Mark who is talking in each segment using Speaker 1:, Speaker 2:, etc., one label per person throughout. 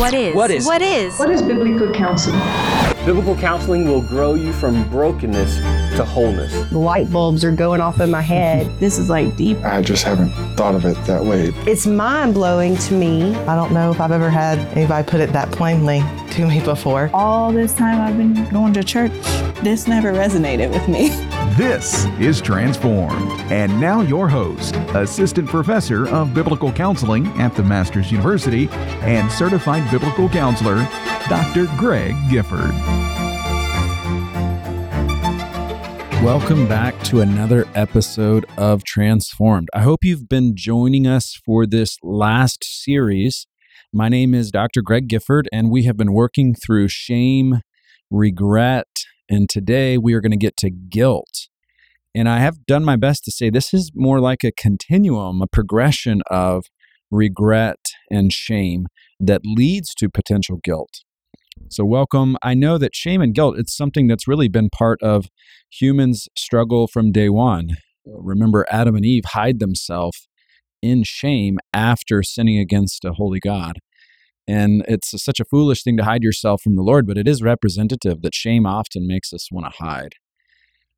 Speaker 1: What is?
Speaker 2: What is?
Speaker 1: What is?
Speaker 3: What is biblical counseling?
Speaker 2: Biblical counseling will grow you from brokenness to wholeness.
Speaker 4: The light bulbs are going off in my head.
Speaker 5: This is like deep.
Speaker 6: I just haven't thought of it that way.
Speaker 4: It's mind blowing to me.
Speaker 7: I don't know if I've ever had anybody put it that plainly to me before.
Speaker 5: All this time I've been going to church, this never resonated with me.
Speaker 8: This is Transformed. And now, your host, Assistant Professor of Biblical Counseling at the Masters University and Certified Biblical Counselor, Dr. Greg Gifford.
Speaker 9: Welcome back to another episode of Transformed. I hope you've been joining us for this last series. My name is Dr. Greg Gifford, and we have been working through shame, regret, and today we are going to get to guilt. And I have done my best to say this is more like a continuum, a progression of regret and shame that leads to potential guilt. So, welcome. I know that shame and guilt, it's something that's really been part of humans' struggle from day one. Remember, Adam and Eve hide themselves in shame after sinning against a holy God. And it's such a foolish thing to hide yourself from the Lord, but it is representative that shame often makes us want to hide.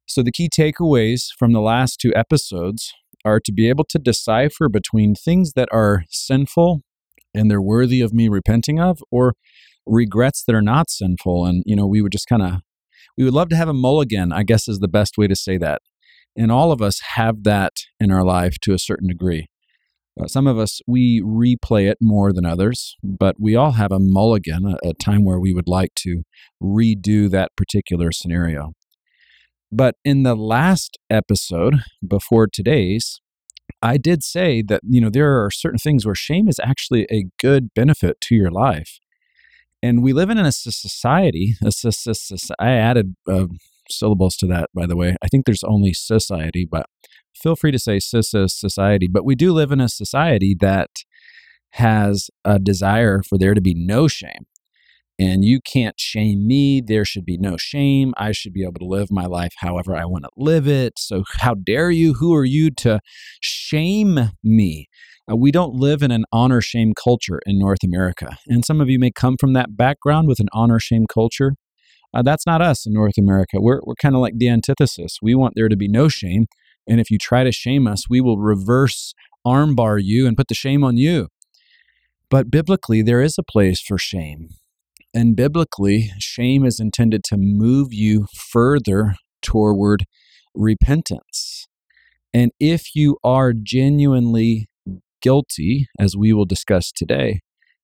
Speaker 9: So, the key takeaways from the last two episodes are to be able to decipher between things that are sinful and they're worthy of me repenting of, or regrets that are not sinful. And, you know, we would just kind of, we would love to have a mulligan, I guess is the best way to say that. And all of us have that in our life to a certain degree. Uh, some of us, we replay it more than others, but we all have a mulligan, a, a time where we would like to redo that particular scenario. But in the last episode before today's, I did say that, you know, there are certain things where shame is actually a good benefit to your life. And we live in a society, a, I added uh, syllables to that, by the way. I think there's only society, but feel free to say sis society. But we do live in a society that has a desire for there to be no shame and you can't shame me. There should be no shame. I should be able to live my life however I want to live it. So, how dare you? Who are you to shame me? Uh, we don't live in an honor shame culture in North America. And some of you may come from that background with an honor shame culture. Uh, that's not us in North America. We're, we're kind of like the antithesis. We want there to be no shame. And if you try to shame us, we will reverse armbar you and put the shame on you. But biblically, there is a place for shame. And biblically, shame is intended to move you further toward repentance. And if you are genuinely guilty, as we will discuss today,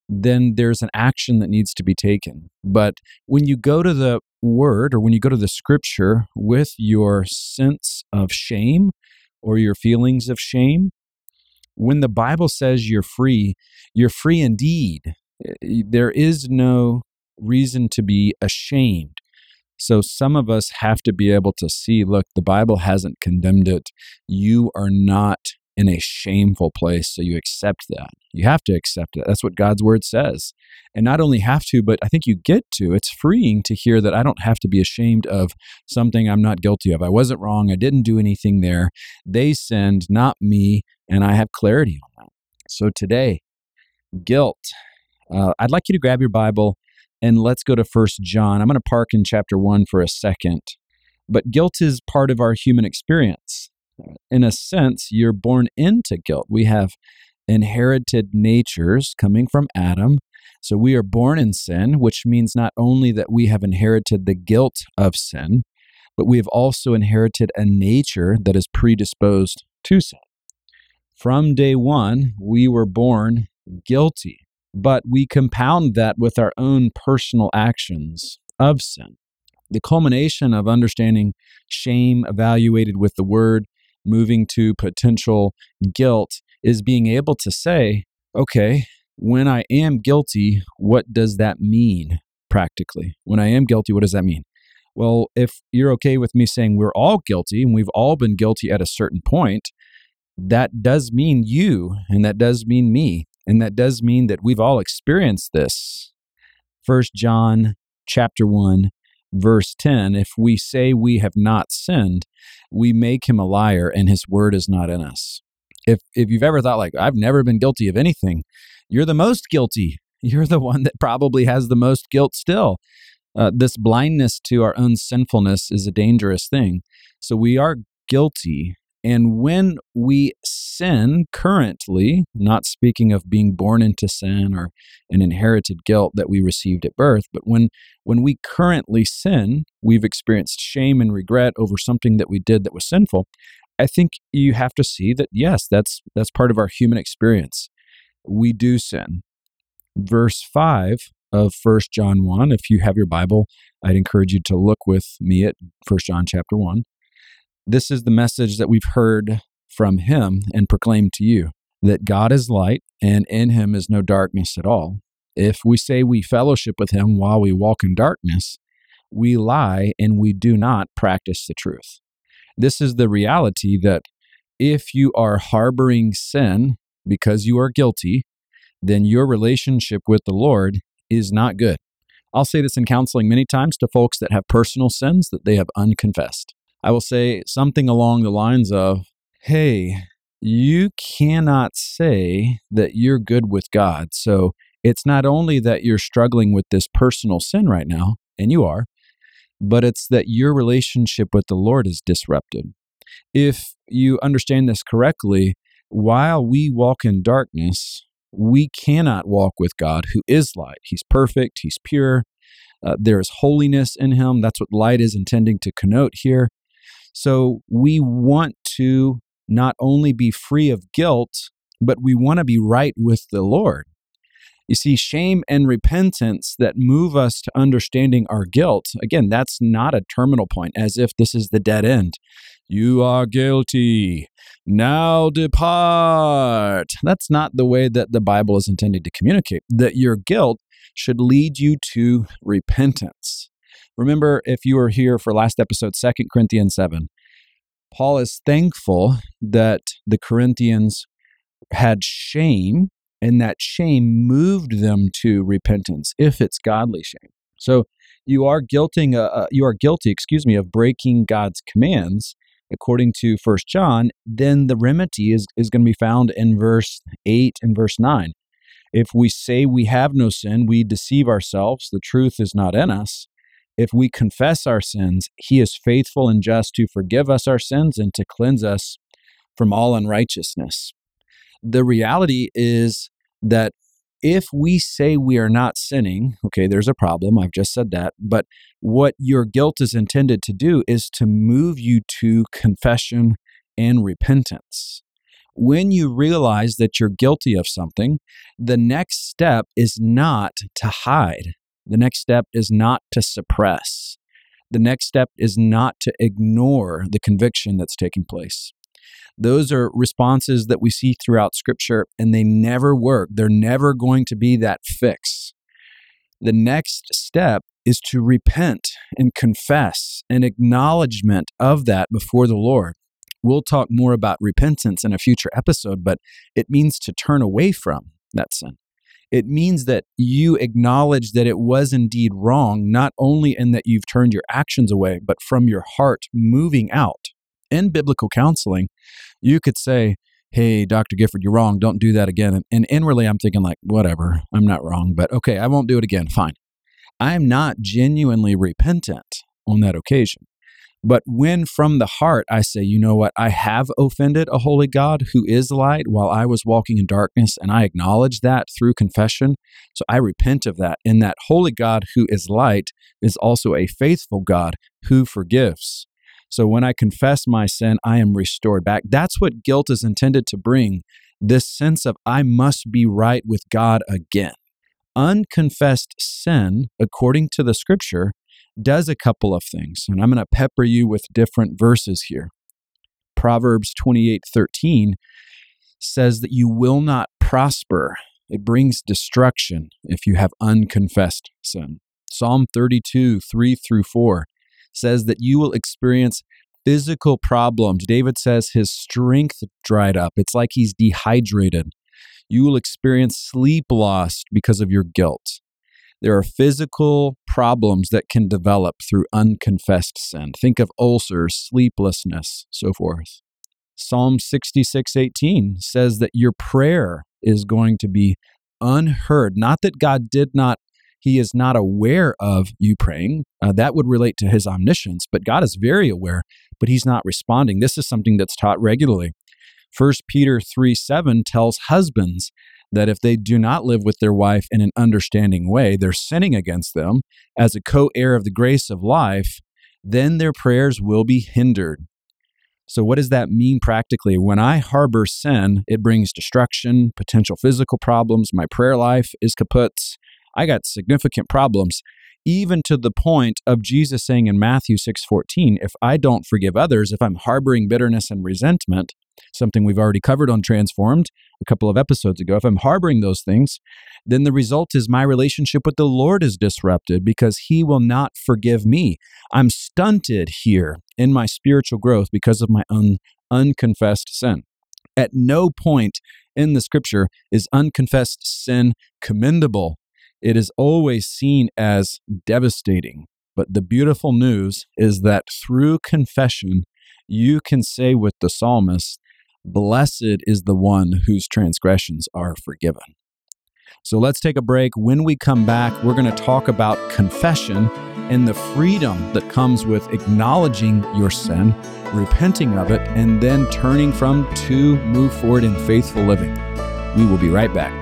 Speaker 9: then there's an action that needs to be taken. But when you go to the word or when you go to the scripture with your sense of shame or your feelings of shame, when the Bible says you're free, you're free indeed. Eh, eh, there is no reason to be ashamed. So some of us have to be able to see look, the Bible hasn't condemned it. You are not in a shameful place, so you accept that. You have to accept it. That's what God's word says. And not only have to, but I think you get to. It's freeing to hear that I don't have to be ashamed of something I'm not guilty of. I wasn't wrong. I didn't do anything there. They sinned, not me, and I have clarity on that. So today, guilt. Uh, I'd like you to grab your Bible and let's go to First John. I'm going to park in chapter 1 for a second. But guilt is part of our human experience. In a sense, you're born into guilt. We have inherited natures coming from Adam. So we are born in sin, which means not only that we have inherited the guilt of sin, but we have also inherited a nature that is predisposed to sin. From day one, we were born guilty but we compound that with our own personal actions of sin. The culmination of understanding shame evaluated with the word, moving to potential guilt, is being able to say, okay, when I am guilty, what does that mean practically? When I am guilty, what does that mean? Well, if you're okay with me saying we're all guilty and we've all been guilty at a certain point, that does mean you and that does mean me. And that does mean that we've all experienced this. First John chapter 1 verse 10 if we say we have not sinned we make him a liar and his word is not in us if if you've ever thought like i've never been guilty of anything you're the most guilty You're the one that probably has the most guilt still. Uh, this blindness to our own sinfulness is a dangerous thing. So we are guilty. And when we sin currently, not speaking of being born into sin or an inherited guilt that we received at birth, but when when we currently sin, we've experienced shame and regret over something that we did that was sinful. I think you have to see that yes, that's that's part of our human experience. We do sin. Verse 5 of First John 1, if you have your Bible, I'd encourage you to look with me at First John chapter 1. This is the message that we've heard from him and proclaimed to you that God is light and in him is no darkness at all. If we say we fellowship with him while we walk in darkness, we lie and we do not practice the truth. This is the reality that if you are harboring sin because you are guilty, then your relationship with the Lord is not good. I'll say this in counseling many times to folks that have personal sins that they have unconfessed. I will say something along the lines of, Hey, you cannot say that you're good with God. So it's not only that you're struggling with this personal sin right now, and you are, but it's that your relationship with the Lord is disrupted. If you understand this correctly, while we walk in darkness, we cannot walk with God who is light. He's perfect, He's pure. Uh, there is holiness in Him. That's what light is intending to connote here. So we want to not only be free of guilt, but we want to be right with the Lord. You see, shame and repentance that move us to understanding our guilt, again, that's not a terminal point, as if this is the dead end. You are guilty. Now depart. That's not the way that the Bible is intended to communicate. That your guilt should lead you to repentance. Remember, if you were here for last episode, 2 Corinthians 7, Paul is thankful that the Corinthians had shame and that shame moved them to repentance if it's godly shame. So you are guilting uh, uh, you are guilty, excuse me, of breaking God's commands according to First John, then the remedy is, is going to be found in verse 8 and verse 9. If we say we have no sin, we deceive ourselves, the truth is not in us. If we confess our sins, he is faithful and just to forgive us our sins and to cleanse us from all unrighteousness. The reality is that if we say we are not sinning, okay, there's a problem. I've just said that. But what your guilt is intended to do is to move you to confession and repentance. When you realize that you're guilty of something, the next step is not to hide. The next step is not to suppress. The next step is not to ignore the conviction that's taking place. Those are responses that we see throughout Scripture, and they never work. They're never going to be that fix. The next step is to repent and confess an acknowledgement of that before the Lord. We'll talk more about repentance in a future episode, but it means to turn away from that sin. It means that you acknowledge that it was indeed wrong, not only in that you've turned your actions away, but from your heart moving out in biblical counseling, you could say, Hey, Dr. Gifford, you're wrong. Don't do that again. And, inwardly, I'm thinking, like, whatever, I'm not wrong, but okay, I won't do it again. Fine. I'm not genuinely repentant on that occasion. But when from the heart I say, you know what, I have offended a holy God who is light while I was walking in darkness, and I acknowledge that through confession. So I repent of that. And that holy God who is light is also a faithful God who forgives. So when I confess my sin, I am restored back. That's what guilt is intended to bring this sense of I must be right with God again. Unconfessed sin, according to the scripture, does a couple of things. And I'm going to pepper you with different verses here. Proverbs 28 13 says that you will not prosper. It brings destruction if you have unconfessed sin. Psalm 32 3 through 4 says that you will experience physical problems. David says his strength dried up. It's like he's dehydrated. You will experience sleep loss because of your guilt. There are physical problems that can develop through unconfessed sin. Think of ulcers, sleeplessness, so forth. Psalm 66:18 says that your prayer is going to be unheard. Not that God did not, he is not aware of you praying. Uh, that would relate to his omniscience, but God is very aware, but he's not responding. This is something that's taught regularly. First Peter 3 7 tells husbands that if they do not live with their wife in an understanding way, they're sinning against them as a co heir of the grace of life, then their prayers will be hindered. So, what does that mean practically? When I harbor sin, it brings destruction, potential physical problems. My prayer life is kaput. I got significant problems, even to the point of Jesus saying in Matthew 6:14, if I don't forgive others, if I'm harboring bitterness and resentment, something we've already covered on Transformed a couple of episodes ago, if I'm harboring those things, then the result is my relationship with the Lord is disrupted because He will not forgive me. I'm stunted here in my spiritual growth because of my un- unconfessed sin. At no point in the scripture is unconfessed sin commendable. It is always seen as devastating. But the beautiful news is that through confession, you can say with the psalmist, Blessed is the one whose transgressions are forgiven. So let's take a break. When we come back, we're going to talk about confession and the freedom that comes with acknowledging your sin, repenting of it, and then turning from to move forward in faithful living. We will be right back.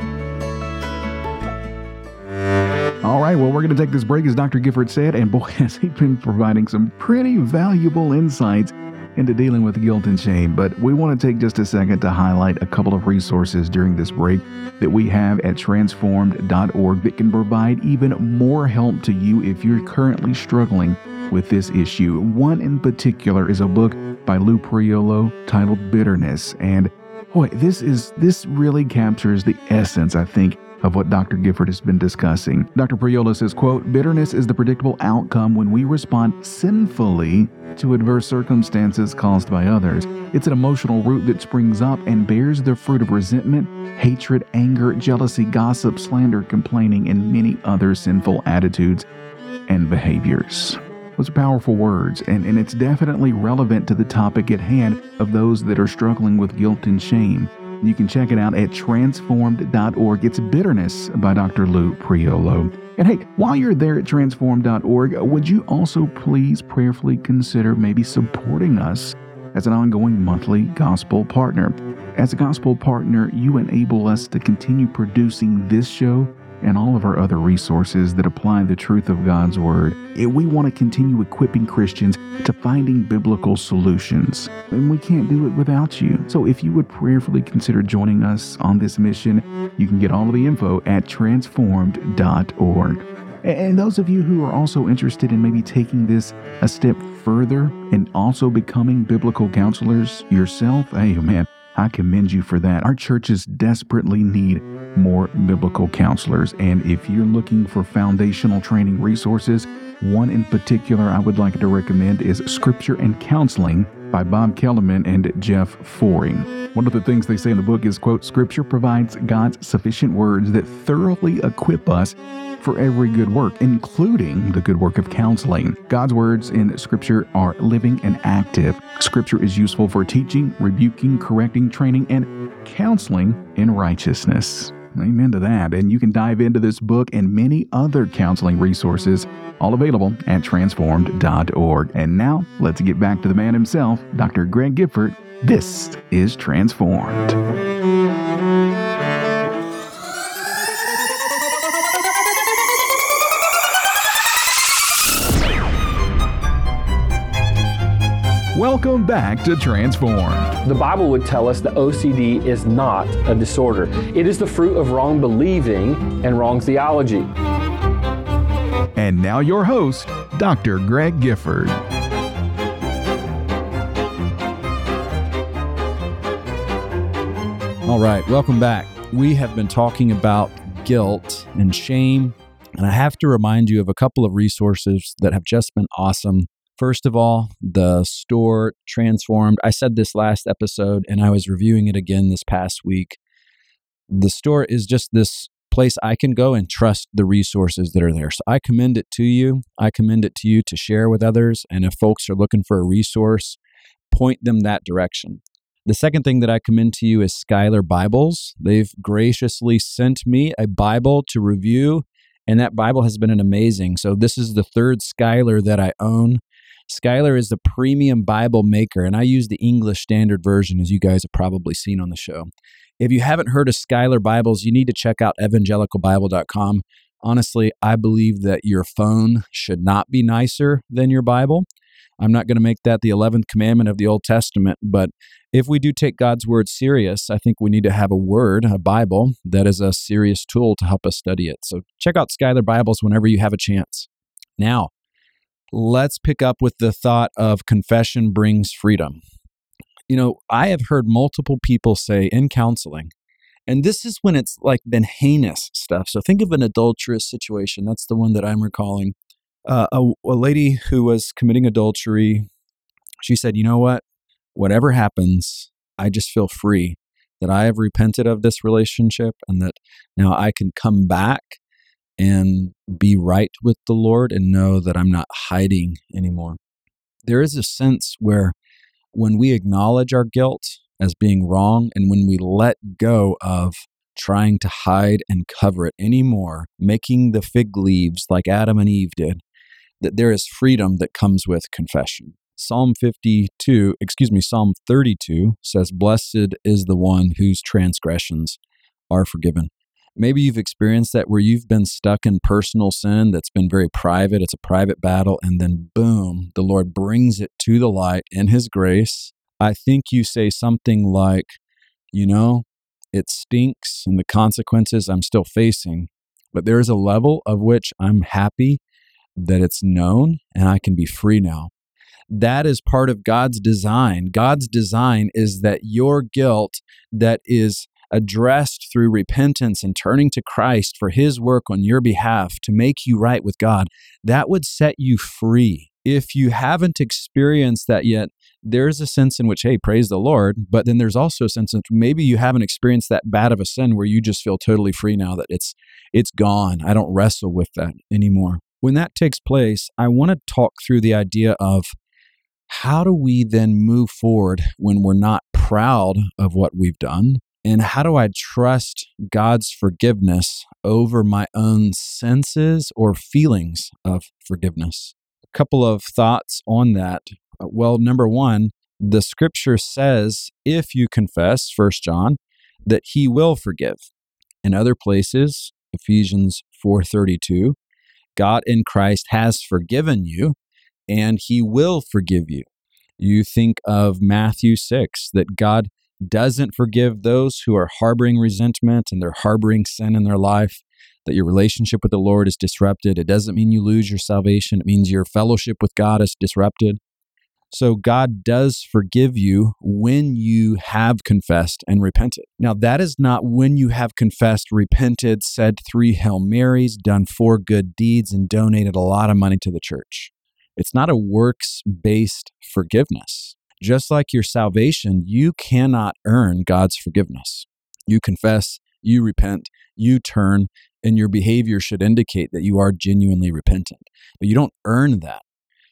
Speaker 1: All right, well, we're going to take this break, as Dr. Gifford said, and boy, has he been providing some pretty valuable insights into dealing with guilt and shame. But we want to take just a second to highlight a couple of resources during this break that we have at transformed.org that can provide even more help to you if you're currently struggling with this issue. One in particular is a book by Lou Priolo titled Bitterness. And boy, this is this really captures the essence, I think, of what Dr. Gifford has been discussing. Dr. Priolo says, quote, bitterness is the predictable outcome when we respond sinfully to adverse circumstances caused by others. It's an emotional root that springs up and bears the fruit of resentment, hatred, anger, jealousy, gossip, slander, complaining, and many other sinful attitudes and behaviors. Those are powerful words, and, and it's definitely relevant to the topic at hand of those that are struggling with guilt and shame. You can check it out at transformed.org. It's Bitterness by Dr. Lou Priolo. And hey, while you're there at transformed.org, would you also please prayerfully consider maybe supporting us as an ongoing monthly gospel partner? As a gospel partner, you enable us to continue producing this show and all of our other resources that apply the truth of God's Word. We want to continue equipping Christians to finding biblical solutions. And we can't do it without you. So if you would prayerfully consider joining us on this mission, you can get all of the info at transformed.org. And those of you who are also interested in maybe taking this a step further and also becoming biblical counselors yourself, hey man, I commend you for that. Our churches desperately need more biblical counselors. And if you're looking for foundational training resources, one in particular I would like to recommend is Scripture and Counseling by Bob Kellemen and Jeff Forrey. One of the things they say in the book is, quote, Scripture provides God's sufficient words that thoroughly equip us for every good work, including the good work of counseling. God's words in Scripture are living and active. Scripture is useful for teaching, rebuking, correcting, training, and counseling in righteousness. Amen to that. And you can dive into this book and many other counseling resources, all available at transformed.org. And now, let's get back to the man himself, Dr. Greg Gifford. This is Transformed. Welcome back to Transform.
Speaker 2: The Bible would tell us that OCD is not a disorder. It is the fruit of wrong believing and wrong theology.
Speaker 1: And now, your host, Dr. Greg Gifford.
Speaker 9: All right, welcome back. We have been talking about guilt and shame, and I have to remind you of a couple of resources that have just been awesome. First of all, the store transformed. I said this last episode and I was reviewing it again this past week. The store is just this place I can go and trust the resources that are there. So I commend it to you. I commend it to you to share with others. And if folks are looking for a resource, point them that direction. The second thing that I commend to you is Schuyler Bibles. They've graciously sent me a Bible to review, and that Bible has been an amazing. So, this is the third Schuyler that I own. Schuyler is the premium Bible maker, and I use the English Standard Version, as you guys have probably seen on the show. If you haven't heard of Schuyler Bibles, you need to check out evangelicalbible.com. Honestly, I believe that your phone should not be nicer than your Bible. I'm not going to make that the 11th commandment of the Old Testament, but if we do take God's word serious, I think we need to have a word, a Bible, that is a serious tool to help us study it. So check out Schuyler Bibles whenever you have a chance. Now, let's pick up with the thought of confession brings freedom. You know, I have heard multiple people say in counseling, and this is when it's like been heinous stuff. So think of an adulterous situation. That's the one that I'm recalling. Uh, a, a lady who was committing adultery, she said, You know what? Whatever happens, I just feel free that I have repented of this relationship and that now I can come back and be right with the Lord and know that I'm not hiding anymore. There is a sense where when we acknowledge our guilt as being wrong and when we let go of trying to hide and cover it anymore, making the fig leaves like Adam and Eve did, that there is freedom that comes with confession. Psalm 52, excuse me, Psalm 32 says, Blessed is the one whose transgressions are forgiven. Maybe you've experienced that where you've been stuck in personal sin that's been very private. It's a private battle. And then, boom, the Lord brings it to the light in His grace. I think you say something like, you know, it stinks and the consequences I'm still facing, but there is a level of which I'm happy that it's known and I can be free now. That is part of God's design. God's design is that your guilt that is addressed through repentance and turning to Christ for his work on your behalf to make you right with God, that would set you free. If you haven't experienced that yet, there's a sense in which, hey, praise the Lord, but then there's also a sense in maybe you haven't experienced that bad of a sin where you just feel totally free now that it's it's gone. I don't wrestle with that anymore. When that takes place, I want to talk through the idea of how do we then move forward when we're not proud of what we've done? And how do I trust God's forgiveness over my own senses or feelings of forgiveness? A couple of thoughts on that. Uh, well, number one, the scripture says if you confess, First John, that he will forgive. In other places, Ephesians 4:32, God in Christ has forgiven you and he will forgive you. You think of Matthew 6 that God doesn't forgive those who are harboring resentment and they're harboring sin in their life, that your relationship with the Lord is disrupted. It doesn't mean you lose your salvation, it means your fellowship with God is disrupted. So God does forgive you when you have confessed and repented. Now, that is not when you have confessed, repented, said three Hail Marys, done four good deeds, and donated a lot of money to the church. It's not a works based forgiveness. Just like your salvation, you cannot earn God's forgiveness. You confess, you repent, you turn, and your behavior should indicate that you are genuinely repentant. But you don't earn that.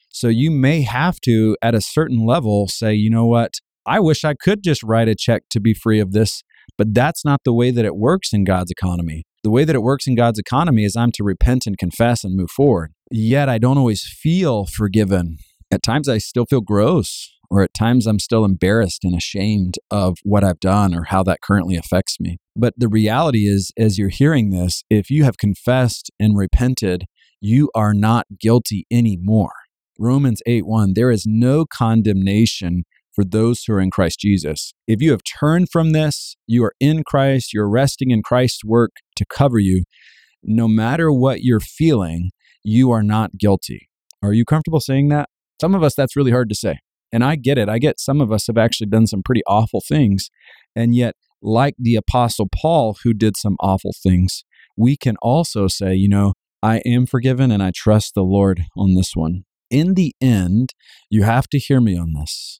Speaker 9: So you may have to, at a certain level, say, you know what? I wish I could just write a check to be free of this, but that's not the way that it works in God's economy. The way that it works in God's economy is I'm to repent and confess and move forward. Yet I don't always feel forgiven. At times I still feel gross or at times I'm still embarrassed and ashamed of what I've done or how that currently affects me. But the reality is, as you're hearing this, if you have confessed and repented, you are not guilty anymore. Romans 8 1, there is no condemnation for those who are in Christ Jesus. If you have turned from this, you are in Christ, you're resting in Christ's work to cover you. No matter what you're feeling, you are not guilty. Are you comfortable saying that? Some of us, that's really hard to say. And I get it. I get some of us have actually done some pretty awful things. And yet, like the Apostle Paul, who did some awful things, we can also say, you know, I am forgiven and I trust the Lord on this one. In the end, you have to hear me on this.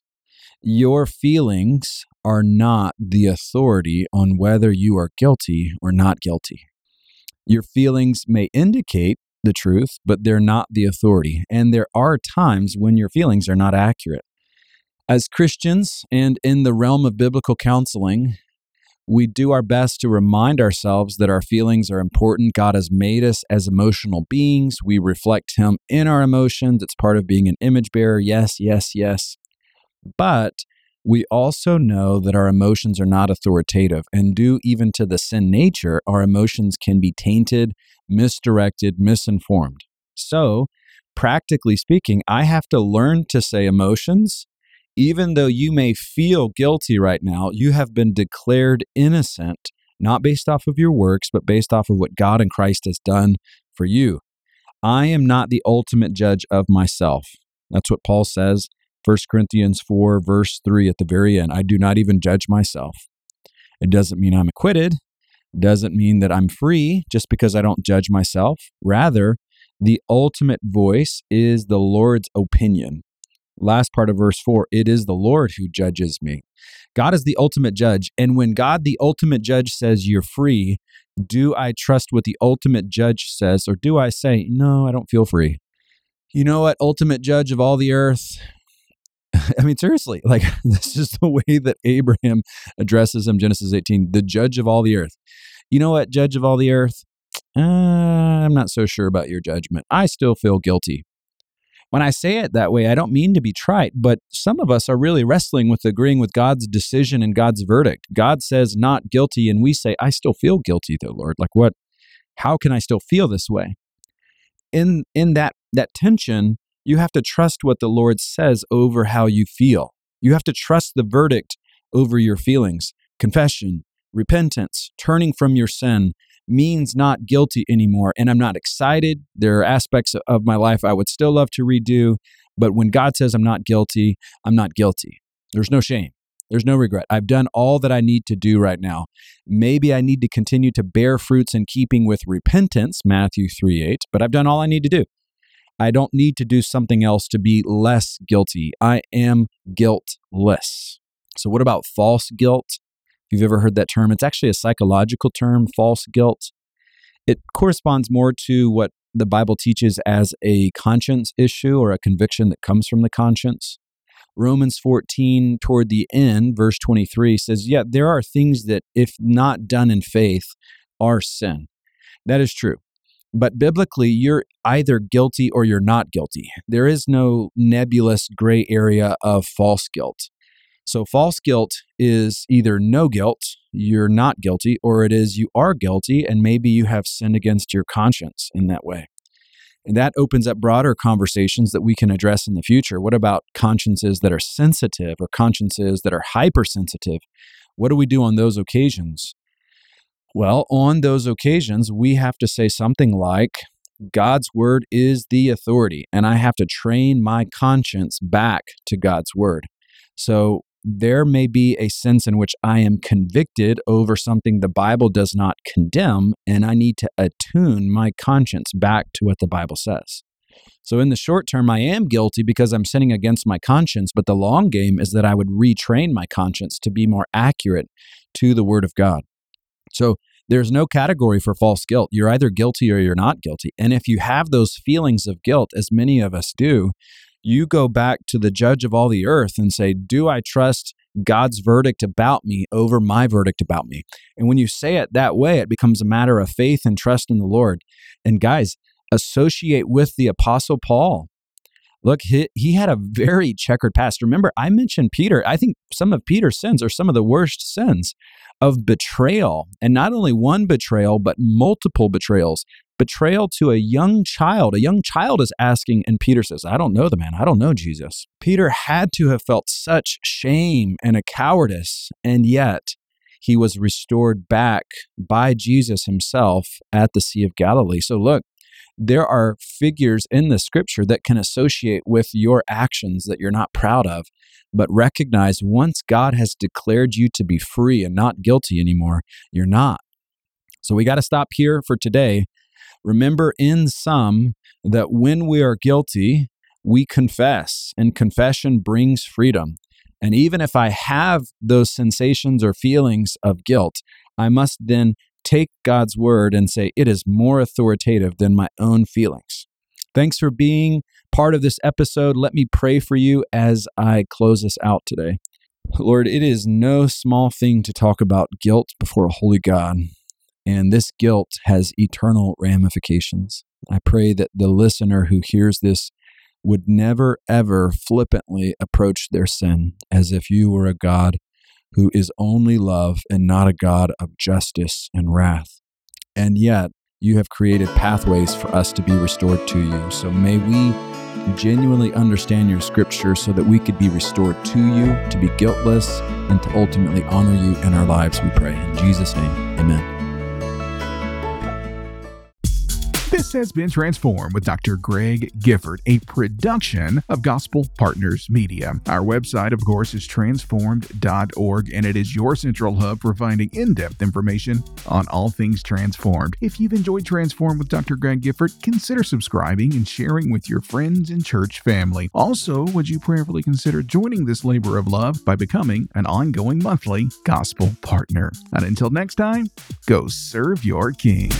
Speaker 9: Your feelings are not the authority on whether you are guilty or not guilty. Your feelings may indicate the truth, but they're not the authority. And there are times when your feelings are not accurate. As Christians and in the realm of biblical counseling, we do our best to remind ourselves that our feelings are important. God has made us as emotional beings. We reflect Him in our emotions. It's part of being an image bearer. Yes, yes, yes. But we also know that our emotions are not authoritative, and due even to the sin nature, our emotions can be tainted, misdirected, misinformed. So, practically speaking, I have to learn to say emotions even though you may feel guilty right now, you have been declared innocent, not based off of your works, but based off of what God and Christ has done for you. I am not the ultimate judge of myself. That's what Paul says, 1 Corinthians 4, verse 3 at the very end. I do not even judge myself. It doesn't mean I'm acquitted, doesn't mean that I'm free just because I don't judge myself. Rather, the ultimate voice is the Lord's opinion last part of verse 4 it is the Lord who judges me. God is the ultimate judge. And when God, the ultimate judge, says you're free, do I trust what the ultimate judge says, or do I say, no, I don't feel free? You know what, ultimate judge of all the earth? I mean, seriously, like this is the way that Abraham addresses him, Genesis 18, the judge of all the earth. You know what, judge of all the earth? Uh, I'm not so sure about your judgment. I still feel guilty. When I say it that way, I don't mean to be trite, but some of us are really wrestling with agreeing with God's decision and God's verdict. God says not guilty, and we say, I still feel guilty, though, Lord. Like what? How can I still feel this way? In in that that tension, you have to trust what the Lord says over how you feel. You have to trust the verdict over your feelings. Confession, repentance, turning from your sin, means not guilty anymore. And I'm not excited. There are aspects of my life I would still love to redo. But when God says I'm not guilty, I'm not guilty. There's no shame. There's no regret. I've done all that I need to do right now. Maybe I need to continue to bear fruits in keeping with repentance, Matthew 3 8, but I've done all I need to do. I don't need to do something else to be less guilty. I am guiltless. So, what about false guilt? If you've ever heard that term, it's actually a psychological term, false guilt. It corresponds more to what the Bible teaches as a conscience issue or a conviction that comes from the conscience. Romans 14, toward the end, verse 23 says, Yeah, there are things that, if not done in faith, are sin. That is true. But biblically, you're either guilty or you're not guilty. There is no nebulous gray area of false guilt. So, false guilt is either no guilt, you're not guilty, or it is you are guilty and maybe you have sinned against your conscience in that way. And that opens up broader conversations that we can address in the future. What about consciences that are sensitive or consciences that are hypersensitive? What do we do on those occasions? Well, on those occasions, we have to say something like, God's word is the authority, and I have to train my conscience back to God's word. So there may be a sense in which I am convicted over something the Bible does not condemn, and I need to attune my conscience back to what the Bible says. So, in the short term, I am guilty because I'm sinning against my conscience, but the long game is that I would retrain my conscience to be more accurate to the Word of God. So, there's no category for false guilt. You're either guilty or you're not guilty. And if you have those feelings of guilt, as many of us do, you go back to the judge of all the earth and say, Do I trust God's verdict about me over my verdict about me? And when you say it that way, it becomes a matter of faith and trust in the Lord. And guys, associate with the Apostle Paul. Look, he, he had a very checkered past. Remember, I mentioned Peter. I think some of Peter's sins are some of the worst sins of betrayal. And not only one betrayal, but multiple betrayals betrayal to a young child. A young child is asking, and Peter says, I don't know the man. I don't know Jesus. Peter had to have felt such shame and a cowardice, and yet he was restored back by Jesus himself at the Sea of Galilee. So, look, there are figures in the scripture that can associate with your actions that you're not proud of, but recognize once God has declared you to be free and not guilty anymore, you're not. So we got to stop here for today. Remember in sum that when we are guilty, we confess, and confession brings freedom. And even if I have those sensations or feelings of guilt, I must then take God's word and say it is more authoritative than my own feelings. Thanks for being part of this episode, let me pray for you as I close this out today. Lord, it is no small thing to talk about guilt before a holy God, and this guilt has eternal ramifications. I pray that the listener who hears this would never, ever flippantly approach their sin as if you were a God who is only love and not a God of justice and wrath. And yet, you have created pathways for us to be restored to you. So may we genuinely understand your scripture so that we could be restored to you, to be guiltless, and to ultimately honor you in our lives, we pray. In Jesus' name, amen.
Speaker 1: This has been Transformed with Dr. Greg Gifford, a production of Gospel Partners Media. Our website, of course, is transformed.org, and it is your central hub for finding in depth information on all things transformed. If you've enjoyed Transformed with Dr. Greg Gifford, consider subscribing and sharing with your friends and church family. Also, would you prayerfully consider joining this labor of love by becoming an ongoing monthly gospel partner? And until next time, go serve your King.